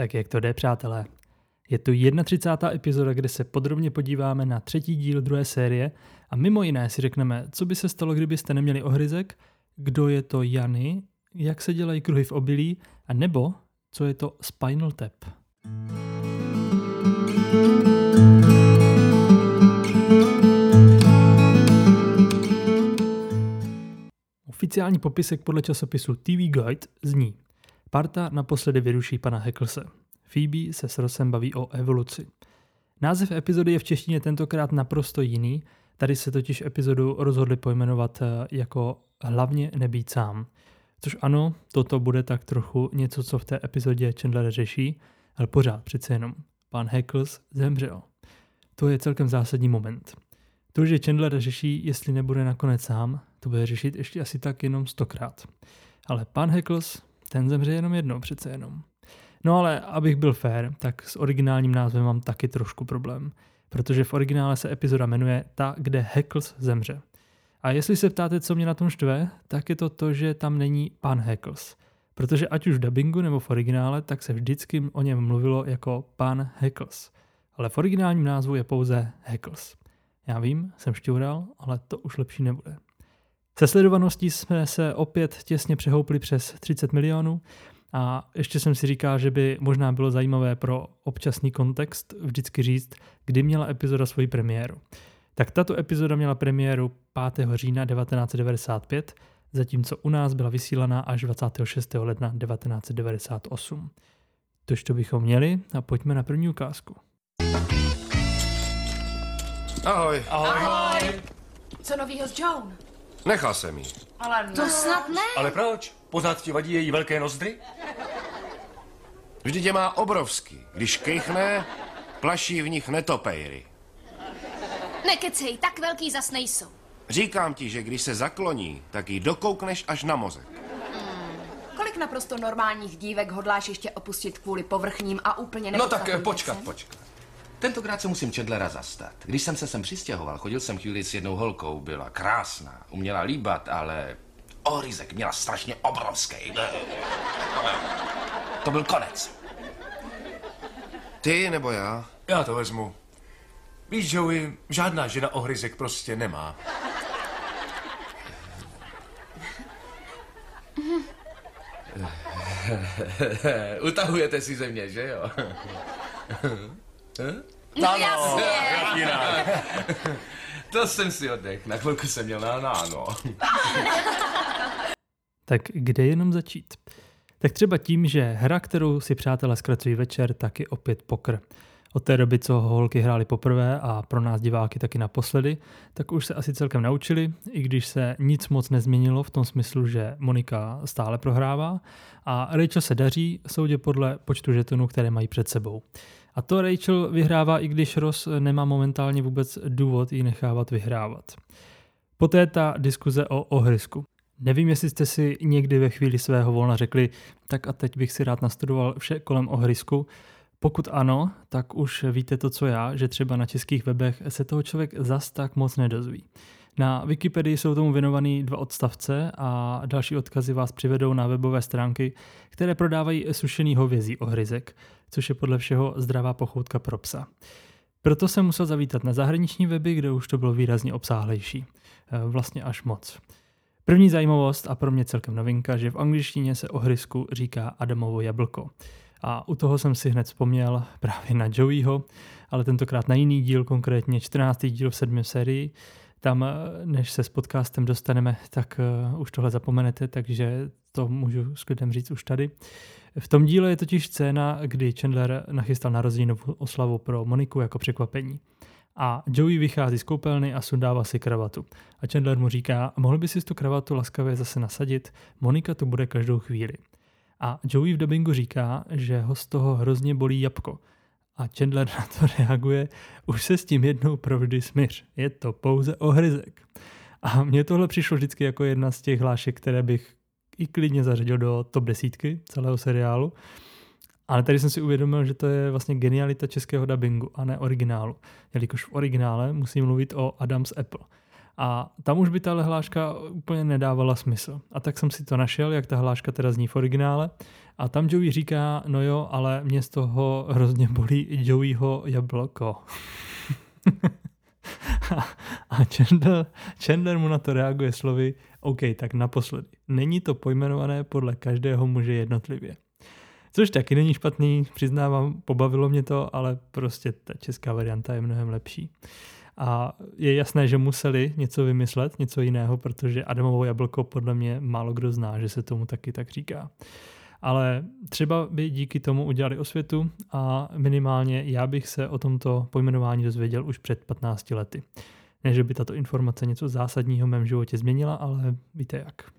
Tak jak to jde, přátelé? Je to 31. epizoda, kde se podrobně podíváme na třetí díl druhé série a mimo jiné si řekneme, co by se stalo, kdybyste neměli ohryzek, kdo je to Jany, jak se dělají kruhy v obilí a nebo co je to Spinal Tap. Oficiální popisek podle časopisu TV Guide zní Parta naposledy vyruší pana Hecklese. Phoebe se s Rossem baví o evoluci. Název epizody je v češtině tentokrát naprosto jiný, tady se totiž epizodu rozhodli pojmenovat eh, jako Hlavně nebýt sám. Což ano, toto bude tak trochu něco, co v té epizodě Chandler řeší, ale pořád přece jenom. Pan Heckles zemřel. To je celkem zásadní moment. To, že Chandler řeší, jestli nebude nakonec sám, to bude řešit ještě asi tak jenom stokrát. Ale pan Heckles, ten zemře jenom jednou přece jenom. No ale abych byl fair, tak s originálním názvem mám taky trošku problém, protože v originále se epizoda jmenuje Ta, kde Heckles zemře. A jestli se ptáte, co mě na tom štve, tak je to to, že tam není pan Heckles. Protože ať už v dubbingu nebo v originále, tak se vždycky o něm mluvilo jako pan Heckles. Ale v originálním názvu je pouze Heckles. Já vím, jsem šťoural, ale to už lepší nebude. Se sledovaností jsme se opět těsně přehoupli přes 30 milionů a ještě jsem si říkal, že by možná bylo zajímavé pro občasný kontext vždycky říct, kdy měla epizoda svoji premiéru. Tak tato epizoda měla premiéru 5. října 1995, zatímco u nás byla vysílaná až 26. ledna 1998. Tož to bychom měli a pojďme na první ukázku. Ahoj. Ahoj. Ahoj. Co novýho s Joan? Nechal jsem jí. Ale ne. To snad ne. Ale proč? Pořád ti vadí její velké nozdry? Vždyť je má obrovský. Když kejchne, plaší v nich netopejry. Nekecej, tak velký zas nejsou. Říkám ti, že když se zakloní, tak jí dokoukneš až na mozek. Kolik naprosto normálních dívek hodláš ještě opustit kvůli povrchním a úplně No tak eh, počkat, věcem? počkat. Tentokrát se musím Chandlera zastat. Když jsem se sem přistěhoval, chodil jsem chvíli s jednou holkou, byla krásná, uměla líbat, ale oryzek měla strašně obrovský. To byl konec. Ty nebo já? Já to vezmu. Víš, Joey, žádná žena ohryzek prostě nemá. Utahujete si ze mě, že jo? No jasně. To jsem si oddech, na chvilku jsem měl na náno. Tak kde jenom začít? Tak třeba tím, že hra, kterou si přátelé zkracují večer, tak je opět pokr. Od té doby, co holky hráli poprvé a pro nás diváky taky naposledy, tak už se asi celkem naučili, i když se nic moc nezměnilo v tom smyslu, že Monika stále prohrává a Rachel se daří soudě podle počtu žetonů, které mají před sebou. A to Rachel vyhrává, i když Ross nemá momentálně vůbec důvod ji nechávat vyhrávat. Poté ta diskuze o ohrysku. Nevím, jestli jste si někdy ve chvíli svého volna řekli, tak a teď bych si rád nastudoval vše kolem ohrysku. Pokud ano, tak už víte to, co já, že třeba na českých webech se toho člověk zas tak moc nedozví. Na Wikipedii jsou tomu věnovaný dva odstavce a další odkazy vás přivedou na webové stránky, které prodávají sušený hovězí ohryzek, což je podle všeho zdravá pochoutka pro psa. Proto jsem musel zavítat na zahraniční weby, kde už to bylo výrazně obsáhlejší. E, Vlastně až moc. První zajímavost a pro mě celkem novinka, že v angličtině se ohrysku říká Adamovo jablko. A u toho jsem si hned vzpomněl právě na Joeyho, ale tentokrát na jiný díl, konkrétně 14. díl v sedmé sérii. Tam, eh, než se s podcastem dostaneme, tak uh, už tohle zapomenete, takže to můžu s klidem říct už tady. V tom díle je totiž scéna, kdy Chandler nachystal narozeninovou oslavu pro Moniku jako překvapení. A Joey vychází z koupelny a sundává si kravatu. A Chandler mu říká, mohl by si tu kravatu laskavě zase nasadit, Monika tu bude každou chvíli. A Joey v dubbingu říká, že ho z toho hrozně bolí jabko. A Chandler na to reaguje, už se s tím jednou provždy smíř, je to pouze ohryzek. A mně tohle přišlo vždycky jako jedna z těch hlášek, které bych i klidně zařadil do top desítky celého seriálu. Ale tady jsem si uvědomil, že to je vlastně genialita českého dubbingu a ne originálu. Jelikož v originále musí mluvit o Adams Apple. A tam už by ta hláška úplně nedávala smysl. A tak jsem si to našel, jak ta hláška teda zní v originále. A tam Joey říká, no jo, ale mě z toho hrozně bolí Joeyho jablko. a Chandler, Chandler mu na to reaguje slovy, OK, tak naposledy. Není to pojmenované podle každého muže jednotlivě. Což taky není špatný, přiznávám, pobavilo mě to, ale prostě ta česká varianta je mnohem lepší. A je jasné, že museli něco vymyslet, něco jiného, protože Adamovo jablko podle mě málo kdo zná, že se tomu taky tak říká. Ale třeba by díky tomu udělali osvětu a minimálně já bych se o tomto pojmenování dozvěděl už před 15 lety. Ne, že by tato informace něco zásadního v mém životě změnila, ale víte jak.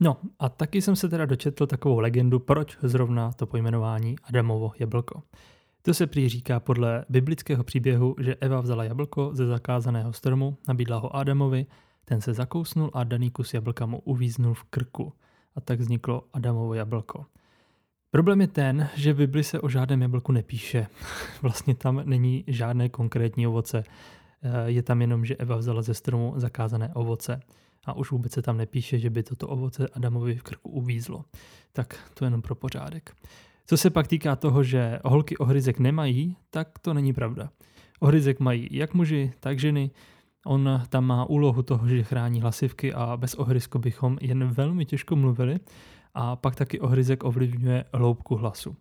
No a taky jsem se teda dočetl takovou legendu, proč zrovna to pojmenování Adamovo jablko. To se prý říká podle biblického příběhu, že Eva vzala jablko ze zakázaného stromu, nabídla ho Adamovi, ten se zakousnul a daný kus jablka mu uvíznul v krku. A tak vzniklo Adamovo jablko. Problém je ten, že v Bibli se o žádném jablku nepíše. Vlastně tam není žádné konkrétní ovoce. Eh, je tam jenom, že Eva vzala ze stromu zakázané ovoce. A už vůbec se tam nepíše, že by toto ovoce Adamovi v krku uvízlo. Tak to jenom pro pořádek. Co se pak týká toho, že holky ohryzek nemají, tak to není pravda. Ohryzek mají jak muži, tak ženy. On tam má úlohu toho, že chrání hlasivky a bez ohryzku bychom jen velmi těžko mluvili a pak taky ohryzek ovlivňuje hloubku hlasu.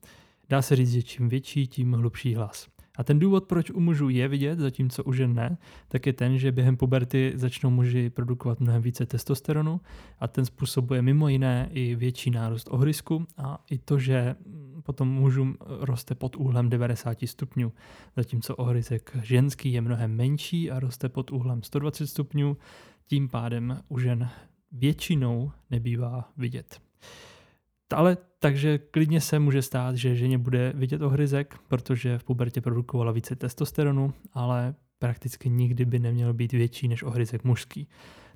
Dá se říct, že čím větší, tím hlubší hlas. A ten důvod, proč u mužů je vidět, zatímco u žen ne, tak je ten, že během puberty začnou muži produkovat mnohem více testosteronu a ten způsobuje mimo jiné i větší nárůst ohrysku a i to, že potom mužům roste pod úhlem 90 stupňů, zatímco ohrysek ženský je mnohem menší a roste pod úhlem 120 stupňů, tím pádem u žen většinou nebývá vidět. Ale takže klidně se může stát, že ženě bude vidět ohryzek, protože v pubertě produkovala více testosteronu, ale prakticky nikdy by neměl být větší než ohryzek mužský.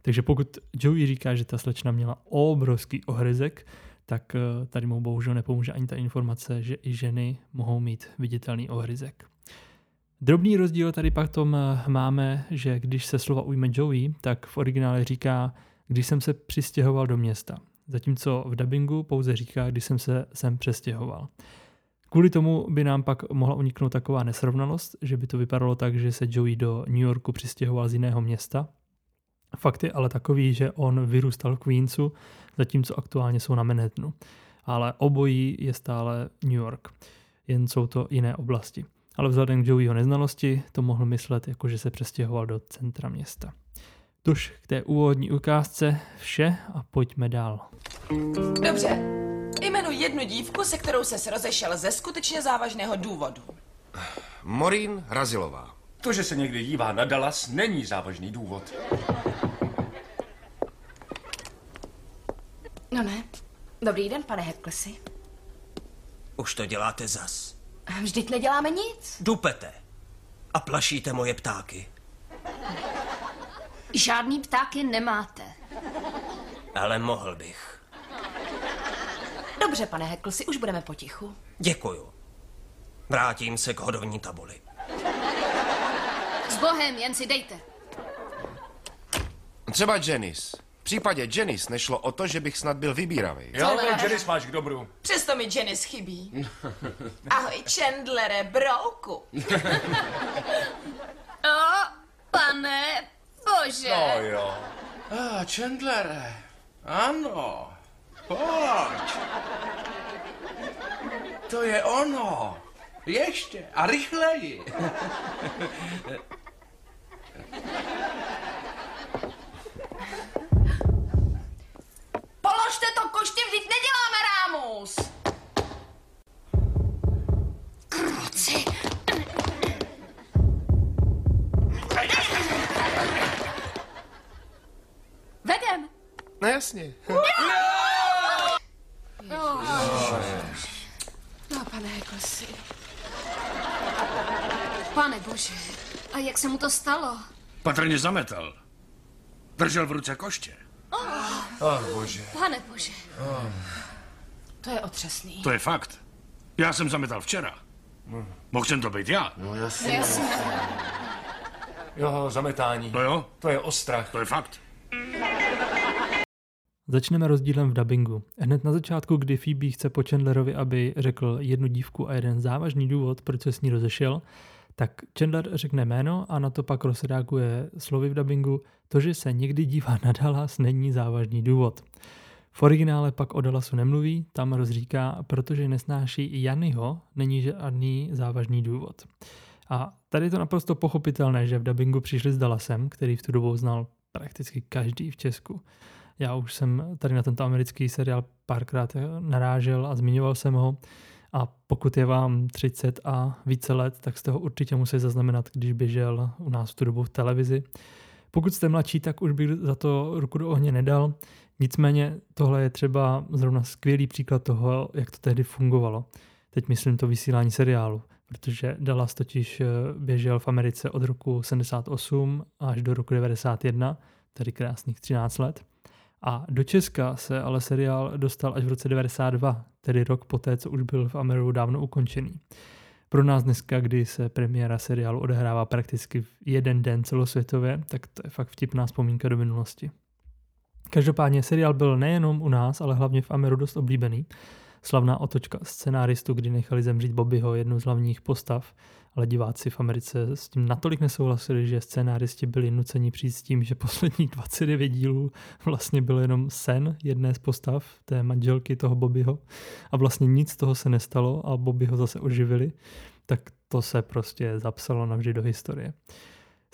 Takže pokud Joey říká, že ta slečna měla obrovský ohryzek, tak eh, tady mu bohužel nepomůže ani ta informace, že i ženy mohou mít viditelný ohryzek. Drobný rozdíl tady pak tom eh, máme, že když se slova ujme Joey, tak v originále říká, když jsem se přistěhoval do města zatímco v dubbingu pouze říká, když jsem se sem přestěhoval. Kvůli tomu by nám pak mohla uniknout taková nesrovnalost, že by to vypadalo tak, že se Joey do New Yorku přistěhoval z jiného města. Fakt je ale takový, že on vyrůstal v Queensu, zatímco aktuálně jsou na Manhattanu. Ale obojí je stále New York, jen jsou to jiné oblasti. Ale vzhledem k Joeyho neznalosti to mohl myslet, jako že se přestěhoval do centra města. Tož k té úvodní ukázce vše a pojďme dál. Dobře. Jmenuji jednu dívku, se kterou se rozešel ze skutečně závažného důvodu. Morín Razilová. To, že se někdy dívá na Dallas, není závažný důvod. No ne. Dobrý den, pane Hepklesi. Už to děláte zas. Vždyť neděláme nic. Dupete. A plašíte moje ptáky. Žádný ptáky nemáte. Ale mohl bych. Dobře, pane Heklsi, už budeme potichu. Děkuju. Vrátím se k hodovní tabuli. S Bohem, jen si dejte. Třeba Janice. V případě Janice nešlo o to, že bych snad byl vybíravý. Jo, ne? no, Janice máš k dobru. Přesto mi Janice chybí. Ahoj, Chandlere, brouku. O, pane bože. No jo. Ah, Chandlere. Ano. Pojď. To je ono. Ještě. A rychleji. No jasně. No, pane Heklsi. Pane bože. A jak se mu to stalo? Patrně zametal. Držel v ruce koště. Ach, bože. Pane bože. To je otřesný. To je fakt. Já jsem zametal včera. Mohl jsem to být já. Jasně. Jo, zametání. To jo? To je ostrach. To je fakt. Začneme rozdílem v dubbingu. Hned na začátku, kdy Phoebe chce po Chandlerovi, aby řekl jednu dívku a jeden závažný důvod, proč se s ní rozešel, tak Chandler řekne jméno a na to pak rozreaguje slovy v dubbingu, to, že se někdy dívá na Dallas, není závažný důvod. V originále pak o Dallasu nemluví, tam rozříká, protože nesnáší Janyho, není žádný závažný důvod. A tady je to naprosto pochopitelné, že v dubbingu přišli s Dallasem, který v tu dobu znal prakticky každý v Česku. Já už jsem tady na tento americký seriál párkrát narážel a zmiňoval jsem ho. A pokud je vám 30 a více let, tak jste ho určitě museli zaznamenat, když běžel u nás v tu dobu v televizi. Pokud jste mladší, tak už bych za to ruku do ohně nedal. Nicméně tohle je třeba zrovna skvělý příklad toho, jak to tehdy fungovalo. Teď myslím to vysílání seriálu, protože Dallas totiž eh, běžel v Americe od roku 78 až do roku 91, tedy krásných 13 let. A do Česka se ale seriál dostal až v roce 92, tedy rok poté, co už byl v Ameriku dávno ukončený. Pro nás dneska, kdy se premiéra seriálu odehrává prakticky v jeden den celosvětově, tak to je fakt vtipná vzpomínka do minulosti. Každopádně seriál byl nejenom u nás, ale hlavně v Ameru dost oblíbený. Slavná otočka scenáristu, kdy nechali zemřít Bobbyho, jednu z hlavních postav, ale diváci v Americe s tím natolik nesouhlasili, že scénáristi byli nuceni přijít s tím, že posledních 29 dílů vlastně byl jenom sen jedné z postav, té manželky toho Bobbyho a vlastně nic z toho se nestalo a Bobbyho zase oživili, tak to se prostě zapsalo navždy do historie.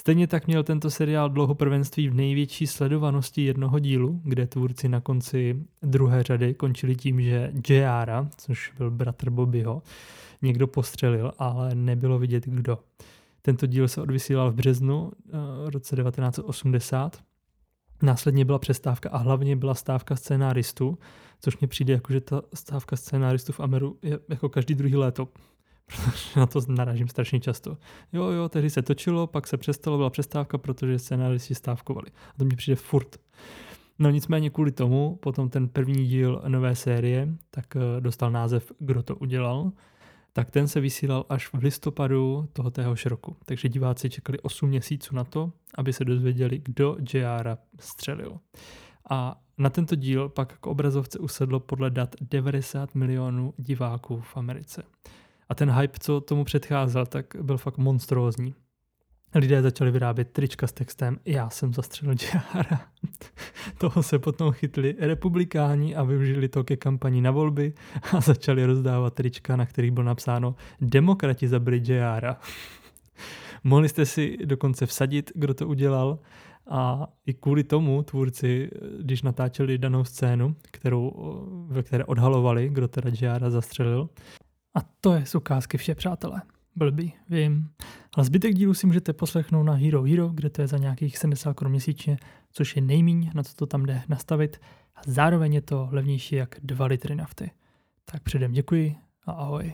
Stejně tak měl tento seriál dlouho prvenství v největší sledovanosti jednoho dílu, kde tvůrci na konci druhé řady končili tím, že J.R., což byl bratr Bobbyho, někdo postřelil, ale nebylo vidět kdo. Tento díl se odvysílal v březnu v roce 1980. Následně byla přestávka a hlavně byla stávka scénáristů, což mně přijde jako, že ta stávka scénáristů v Ameru je jako každý druhý léto protože na to narážím strašně často. Jo, jo, tehdy se točilo, pak se přestalo, byla přestávka, protože scénáristi stávkovali. A to mi přijde furt. No nicméně kvůli tomu, potom ten první díl nové série, tak eh, dostal název Kdo to udělal, tak ten se vysílal až v listopadu toho téhož roku. Takže diváci čekali 8 měsíců na to, aby se dozvěděli, kdo JR střelil. A na tento díl pak k obrazovce usedlo podle dat 90 milionů diváků v Americe. A ten hype, co tomu předcházel, tak byl fakt monstrózní. Lidé začali vyrábět trička s textem Já jsem zastřelil Jara. Toho se potom chytli republikáni a využili to ke kampani na volby a začali rozdávat trička, na kterých bylo napsáno Demokrati zabili Jara. Mohli jste si dokonce vsadit, kdo to udělal a i kvůli tomu tvůrci, když natáčeli danou scénu, kterou, ve které odhalovali, kdo teda Jara zastřelil, a to je z ukázky vše, přátelé. Blbý, vím. Ale zbytek dílu si můžete poslechnout na Hero Hero, kde to je za nějakých 70 korun měsíčně, což je nejmíň, na co to tam jde nastavit. A zároveň je to levnější jak 2 litry nafty. Tak předem děkuji a ahoj.